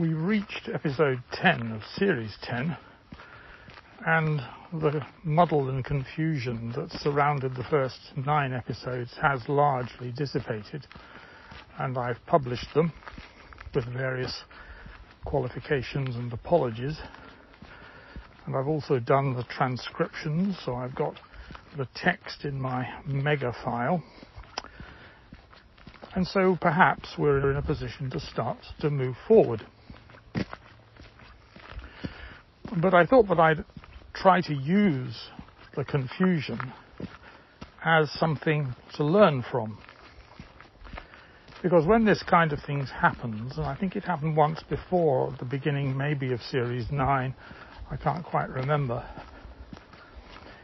we reached episode 10 of series 10 and the muddle and confusion that surrounded the first nine episodes has largely dissipated and I've published them with various qualifications and apologies and I've also done the transcriptions so I've got the text in my mega file and so perhaps we're in a position to start to move forward. But I thought that I'd try to use the confusion as something to learn from. Because when this kind of thing happens, and I think it happened once before, at the beginning maybe of Series 9, I can't quite remember,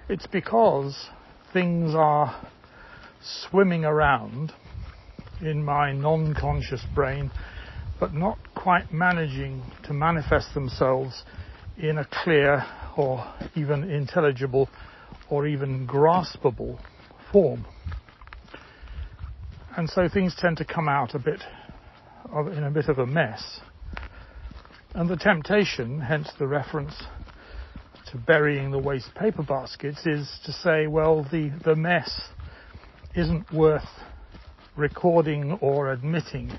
it's because things are swimming around in my non-conscious brain, but not quite managing to manifest themselves in a clear or even intelligible or even graspable form. And so things tend to come out a bit of, in a bit of a mess. And the temptation, hence the reference to burying the waste paper baskets, is to say, well, the, the mess isn't worth recording or admitting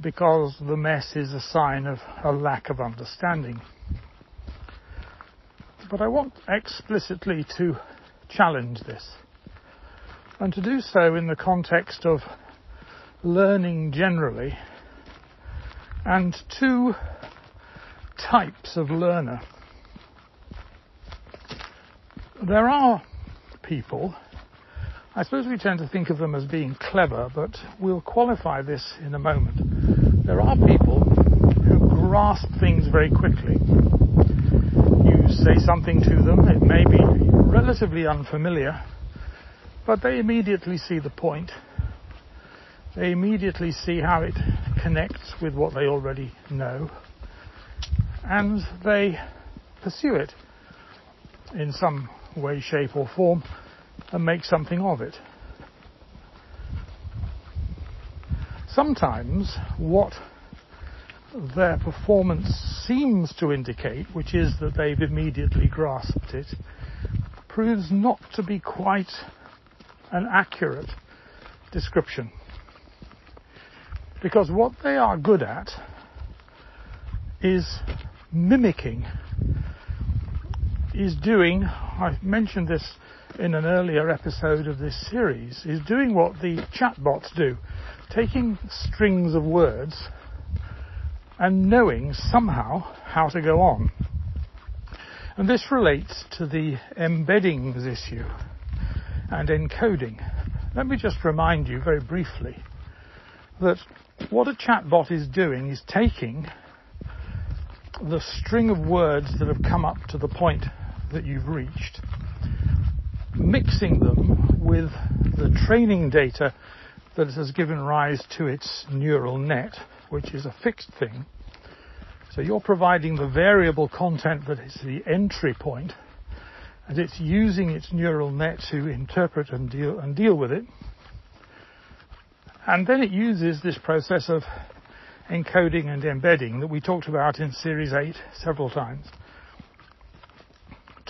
because the mess is a sign of a lack of understanding but I want explicitly to challenge this. And to do so in the context of learning generally and two types of learner. There are people, I suppose we tend to think of them as being clever, but we'll qualify this in a moment. There are people who grasp things very quickly say something to them. It may be relatively unfamiliar, but they immediately see the point. They immediately see how it connects with what they already know, and they pursue it in some way, shape, or form and make something of it. Sometimes what their performance seems to indicate, which is that they've immediately grasped it, proves not to be quite an accurate description. Because what they are good at is mimicking, is doing, I mentioned this in an earlier episode of this series, is doing what the chatbots do, taking strings of words and knowing somehow how to go on. And this relates to the embeddings issue and encoding. Let me just remind you very briefly that what a chatbot is doing is taking the string of words that have come up to the point that you've reached, mixing them with the training data that has given rise to its neural net, which is a fixed thing. So you're providing the variable content that is the entry point, and it's using its neural net to interpret and deal, and deal with it. And then it uses this process of encoding and embedding that we talked about in Series 8 several times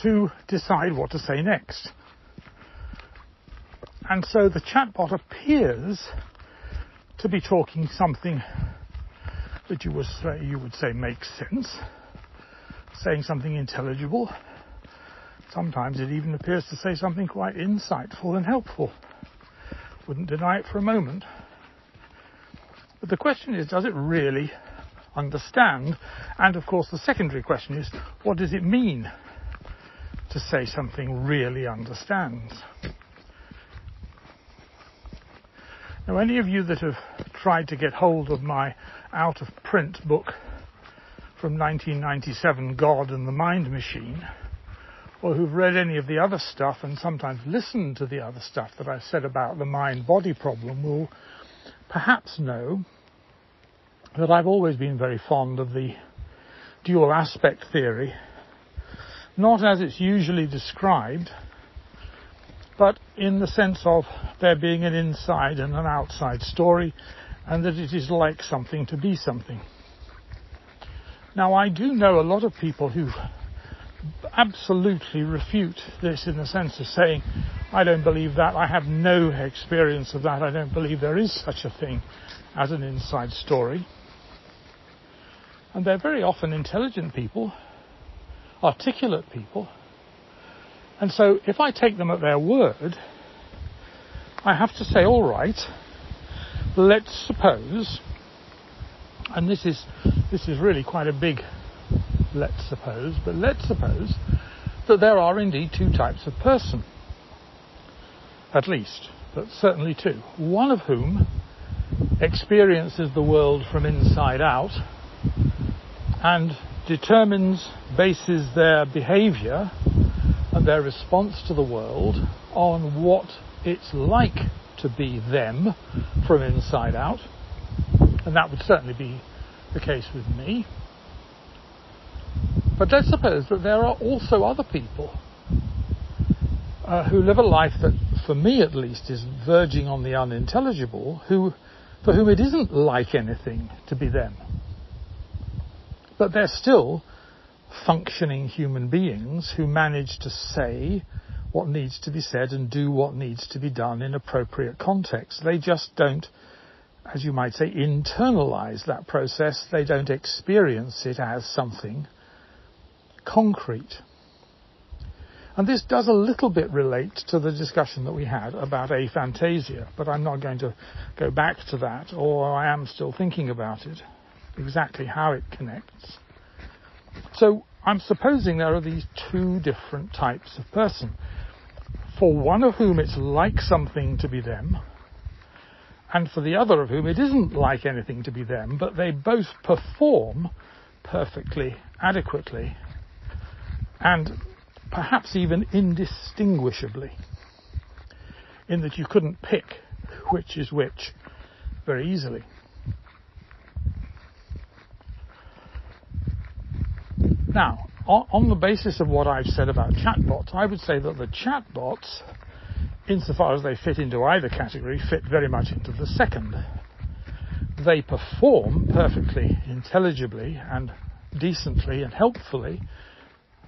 to decide what to say next. And so the chatbot appears to be talking something that you would say, you would say makes sense, saying something intelligible. Sometimes it even appears to say something quite insightful and helpful. Wouldn't deny it for a moment. But the question is, does it really understand? And of course, the secondary question is, what does it mean to say something really understands? Now, any of you that have tried to get hold of my out of print book from 1997, God and the Mind Machine, or who've read any of the other stuff and sometimes listened to the other stuff that I've said about the mind body problem, will perhaps know that I've always been very fond of the dual aspect theory, not as it's usually described but in the sense of there being an inside and an outside story, and that it is like something to be something. Now, I do know a lot of people who absolutely refute this in the sense of saying, I don't believe that, I have no experience of that, I don't believe there is such a thing as an inside story. And they're very often intelligent people, articulate people. And so if I take them at their word, I have to say, all right, let's suppose, and this is, this is really quite a big let's suppose, but let's suppose that there are indeed two types of person. At least, but certainly two. One of whom experiences the world from inside out and determines, bases their behavior and their response to the world on what it's like to be them from inside out. And that would certainly be the case with me. But let's suppose that there are also other people uh, who live a life that, for me at least, is verging on the unintelligible, who, for whom it isn't like anything to be them. But they're still functioning human beings who manage to say what needs to be said and do what needs to be done in appropriate context. They just don't, as you might say, internalize that process. They don't experience it as something concrete. And this does a little bit relate to the discussion that we had about aphantasia, but I'm not going to go back to that, or I am still thinking about it, exactly how it connects. So I'm supposing there are these two different types of person. For one of whom it's like something to be them, and for the other of whom it isn't like anything to be them, but they both perform perfectly adequately and perhaps even indistinguishably, in that you couldn't pick which is which very easily. Now, on the basis of what I've said about chatbots, I would say that the chatbots, insofar as they fit into either category, fit very much into the second. They perform perfectly intelligibly and decently and helpfully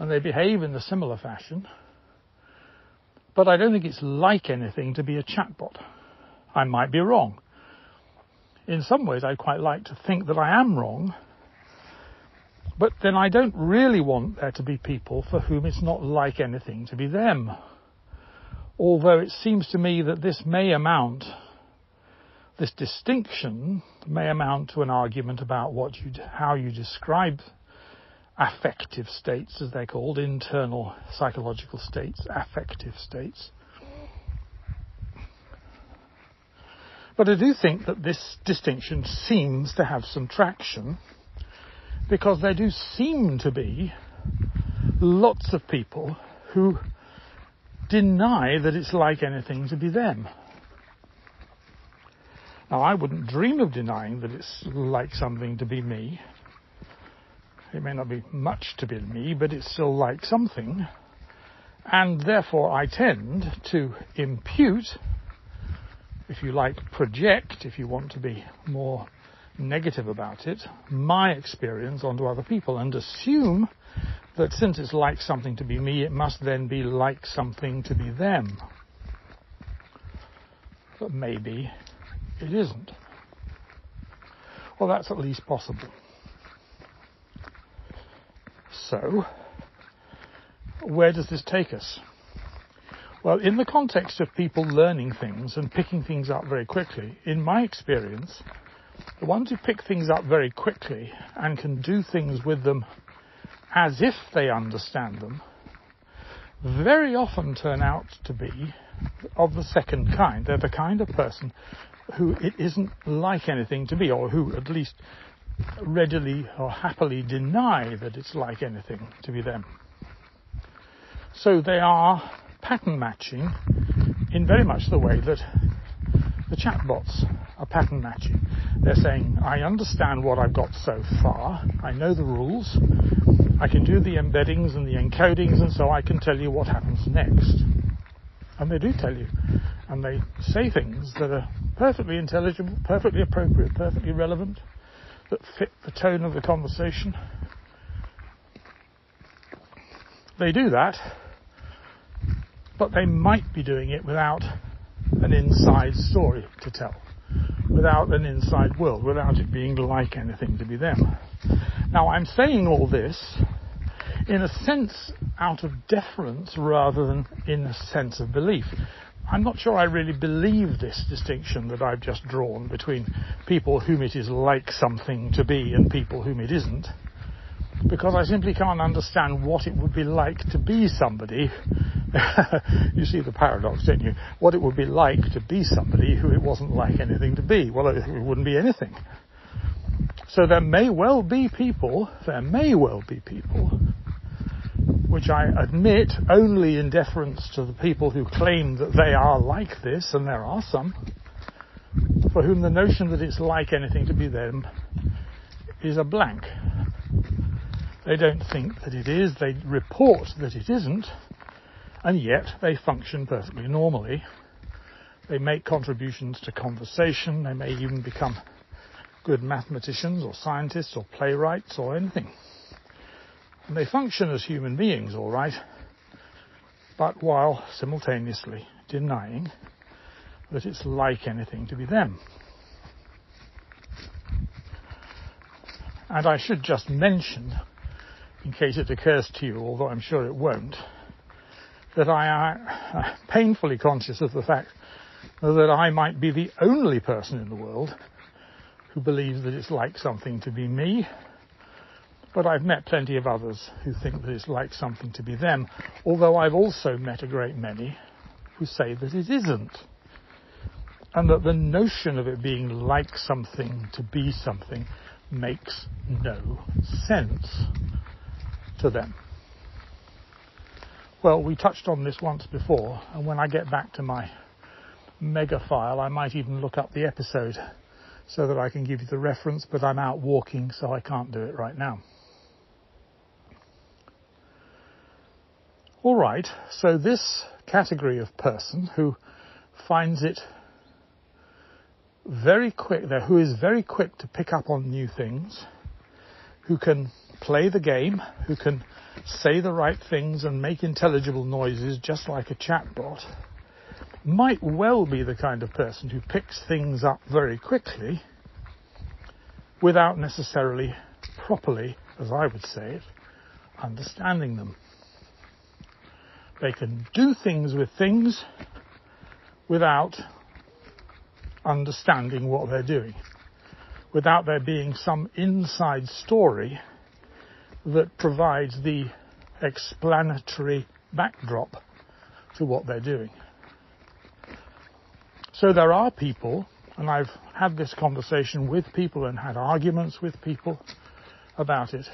and they behave in a similar fashion. But I don't think it's like anything to be a chatbot. I might be wrong. In some ways, I'd quite like to think that I am wrong, but then I don't really want there to be people for whom it's not like anything to be them. Although it seems to me that this may amount, this distinction may amount to an argument about what you, how you describe affective states, as they're called, internal psychological states, affective states. But I do think that this distinction seems to have some traction because there do seem to be lots of people who deny that it's like anything to be them. Now, I wouldn't dream of denying that it's like something to be me. It may not be much to be me, but it's still like something. And therefore I tend to impute, if you like, project, if you want to be more negative about it, my experience onto other people and assume that since it's like something to be me, it must then be like something to be them. But maybe it isn't. Well, that's at least possible. So, where does this take us? Well, in the context of people learning things and picking things up very quickly, in my experience, the ones who pick things up very quickly and can do things with them as if they understand them very often turn out to be of the second kind. They're the kind of person who it isn't like anything to be, or who at least readily or happily deny that it's like anything to be them. So they are pattern matching in very much the way that the chatbots are pattern matching. They're saying, I understand what I've got so far, I know the rules, I can do the embeddings and the encodings, and so I can tell you what happens next. And they do tell you. And they say things that are perfectly intelligible, perfectly appropriate, perfectly relevant, that fit the tone of the conversation. they do that, but they might be doing it without an inside story to tell, without an inside world, without it being like anything to be them. Now, I'm saying all this in a sense out of deference rather than in a sense of belief. I'm not sure I really believe this distinction that I've just drawn between people whom it is like something to be and people whom it isn't, because I simply can't understand what it would be like to be somebody. you see the paradox, don't you? What it would be like to be somebody who it wasn't like anything to be. Well, it wouldn't be anything. So there may well be people, there may well be people which I admit only in deference to the people who claim that they are like this, and there are some, for whom the notion that it's like anything to be them is a blank. They don't think that it is, they report that it isn't, and yet they function perfectly normally. They make contributions to conversation, they may even become good mathematicians or scientists or playwrights or anything. And they function as human beings, all right, but while simultaneously denying that it's like anything to be them. And I should just mention, in case it occurs to you, although I'm sure it won't, that I am painfully conscious of the fact that I might be the only person in the world who believes that it's like something to be me, but I've met plenty of others who think that it's like something to be them, although I've also met a great many who say that it isn't. And that the notion of it being like something to be something makes no sense to them. Well, we touched on this once before, and when I get back to my mega file, I might even look up the episode so that I can give you the reference, but I'm out walking, so I can't do it right now. All right, so this category of person who finds it very quick, there who is very quick to pick up on new things, who can play the game, who can say the right things and make intelligible noises just like a chatbot, might well be the kind of person who picks things up very quickly without necessarily properly, as I would say it, understanding them. They can do things with things without understanding what they're doing, without there being some inside story that provides the explanatory backdrop to what they're doing. So there are people, and I've had this conversation with people and had arguments with people about it,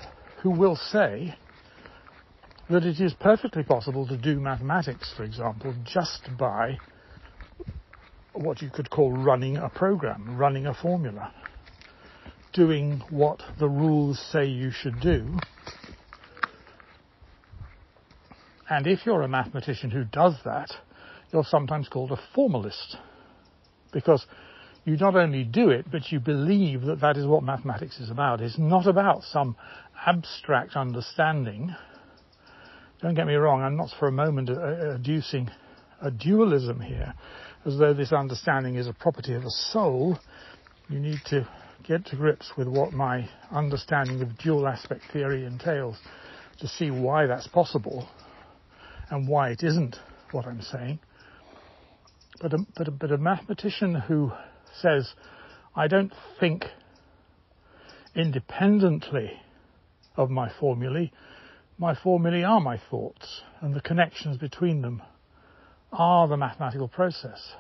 who will say, that it is perfectly possible to do mathematics, for example, just by what you could call running a program, running a formula, doing what the rules say you should do. And if you're a mathematician who does that, you're sometimes called a formalist because you not only do it, but you believe that that is what mathematics is about. It's not about some abstract understanding don't get me wrong, I'm not for a moment uh, uh, adducing a dualism here, as though this understanding is a property of a soul. You need to get to grips with what my understanding of dual aspect theory entails to see why that's possible and why it isn't what I'm saying. But a, but a, but a mathematician who says, I don't think independently of my formulae, my formulae are my thoughts, and the connections between them are the mathematical process.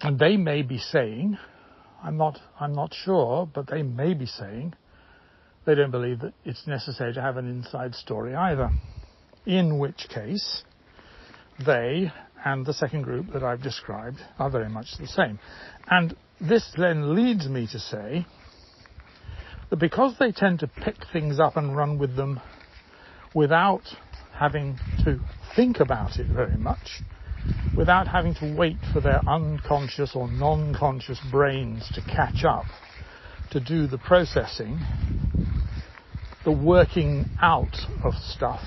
And they may be saying, I'm not, I'm not sure, but they may be saying, they don't believe that it's necessary to have an inside story either. In which case, they and the second group that I've described are very much the same. And this then leads me to say that because they tend to pick things up and run with them without having to think about it very much, without having to wait for their unconscious or non-conscious brains to catch up to do the processing, the working out of stuff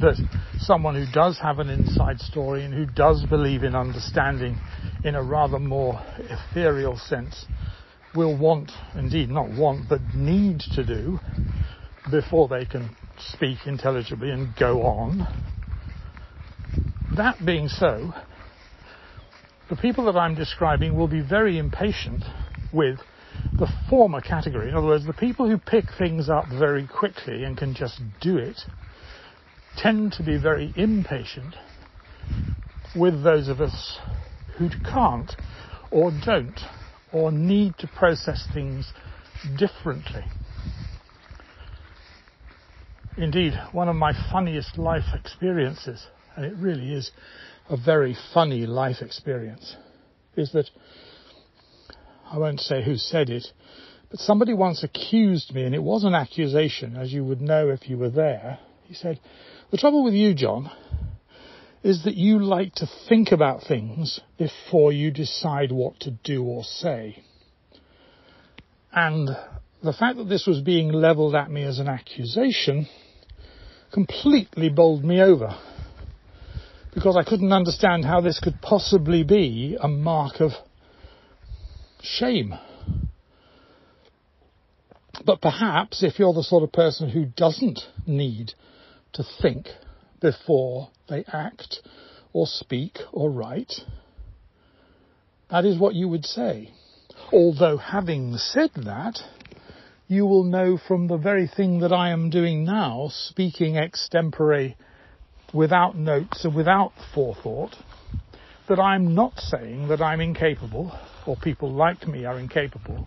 that someone who does have an inside story and who does believe in understanding in a rather more ethereal sense will want, indeed not want, but need to do before they can speak intelligibly and go on. That being so, the people that I'm describing will be very impatient with the former category. In other words, the people who pick things up very quickly and can just do it tend to be very impatient with those of us who can't or don't or need to process things differently. Indeed, one of my funniest life experiences, and it really is a very funny life experience, is that I won't say who said it, but somebody once accused me, and it was an accusation, as you would know if you were there. He said, The trouble with you, John, is that you like to think about things before you decide what to do or say. And the fact that this was being levelled at me as an accusation completely bowled me over. Because I couldn't understand how this could possibly be a mark of shame. But perhaps if you're the sort of person who doesn't need to think before they act or speak or write. That is what you would say. Although having said that, you will know from the very thing that I am doing now, speaking extempore without notes and without forethought, that I'm not saying that I'm incapable, or people like me are incapable,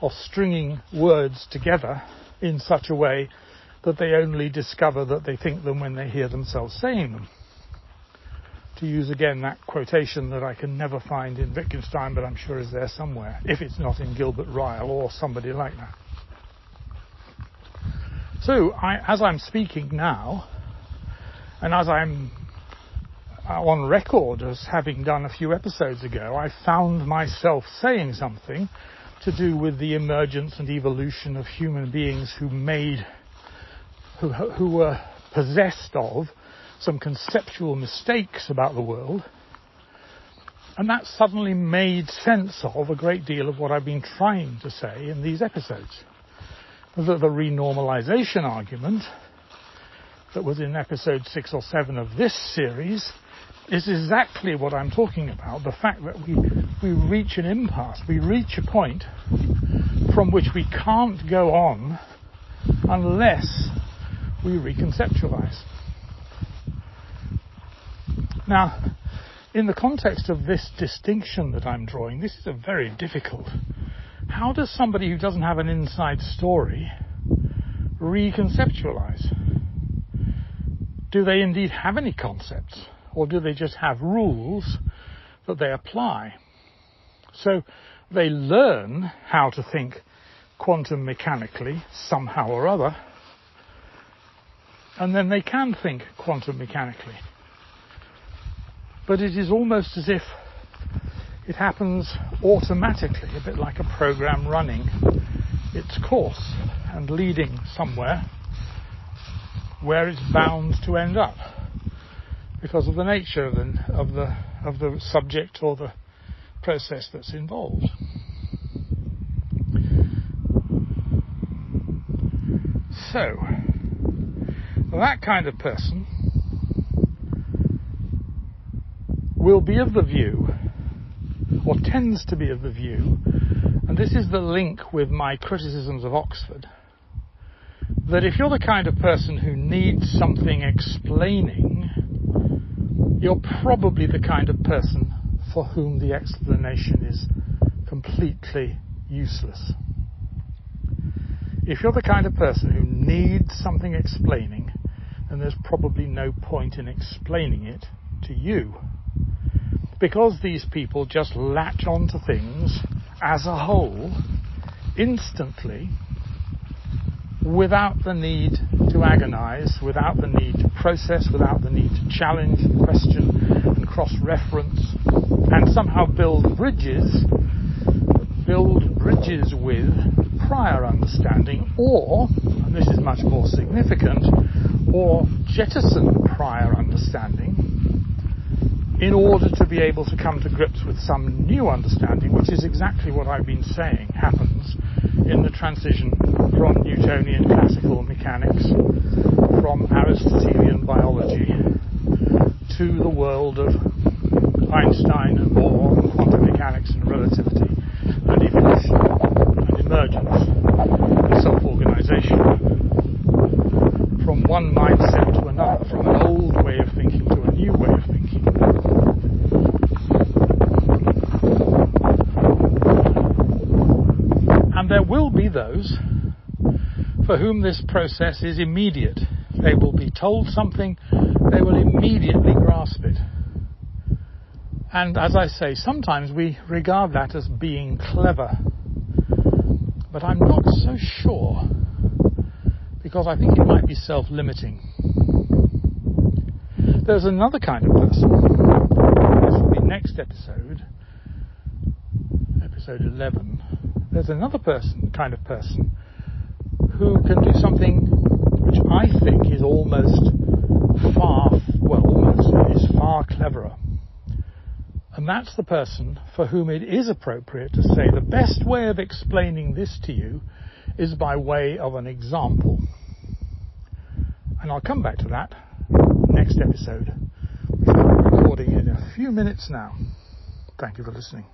of stringing words together in such a way that they only discover that they think them when they hear themselves saying them. To use again that quotation that I can never find in Wittgenstein, but I'm sure is there somewhere, if it's not in Gilbert Ryle or somebody like that. So, I, as I'm speaking now, and as I'm uh, on record as having done a few episodes ago, I found myself saying something to do with the emergence and evolution of human beings who made who, who were possessed of some conceptual mistakes about the world. And that suddenly made sense of a great deal of what I've been trying to say in these episodes. The, the renormalization argument that was in episode six or seven of this series is exactly what I'm talking about. The fact that we, we reach an impasse, we reach a point from which we can't go on unless we reconceptualize. Now, in the context of this distinction that I'm drawing, this is a very difficult. How does somebody who doesn't have an inside story reconceptualize? Do they indeed have any concepts? Or do they just have rules that they apply? So they learn how to think quantum mechanically somehow or other, and then they can think quantum mechanically. But it is almost as if it happens automatically, a bit like a program running its course and leading somewhere where it's bound to end up because of the nature of the, of the, of the subject or the process that's involved. So, that kind of person will be of the view, or tends to be of the view, and this is the link with my criticisms of Oxford, that if you're the kind of person who needs something explaining, you're probably the kind of person for whom the explanation is completely useless. If you're the kind of person who needs something explaining, then there's probably no point in explaining it to you. Because these people just latch onto things as a whole instantly without the need to agonize, without the need to process, without the need to challenge, question, and cross-reference, and somehow build bridges, build bridges with prior understanding, or and this is much more significant, or jettison prior understanding in order to be able to come to grips with some new understanding, which is exactly what I've been saying happens in the transition from Newtonian classical mechanics, from Aristotelian biology, to the world of Einstein and Bohr, quantum mechanics and relativity, and evolution and emergence self-organization. From one mindset to another, from an old way of thinking to a new way of thinking. And there will be those for whom this process is immediate. They will be told something, they will immediately grasp it. And as I say, sometimes we regard that as being clever. But I'm not so sure, because I think it might be self limiting. There's another kind of person. This will be next episode, episode 11. There's another person, kind of person, who can do something which I think is almost far, well, almost, is far cleverer. And that's the person for whom it is appropriate to say the best way of explaining this to you is by way of an example. And I'll come back to that next episode. We've recording in a few minutes now. Thank you for listening.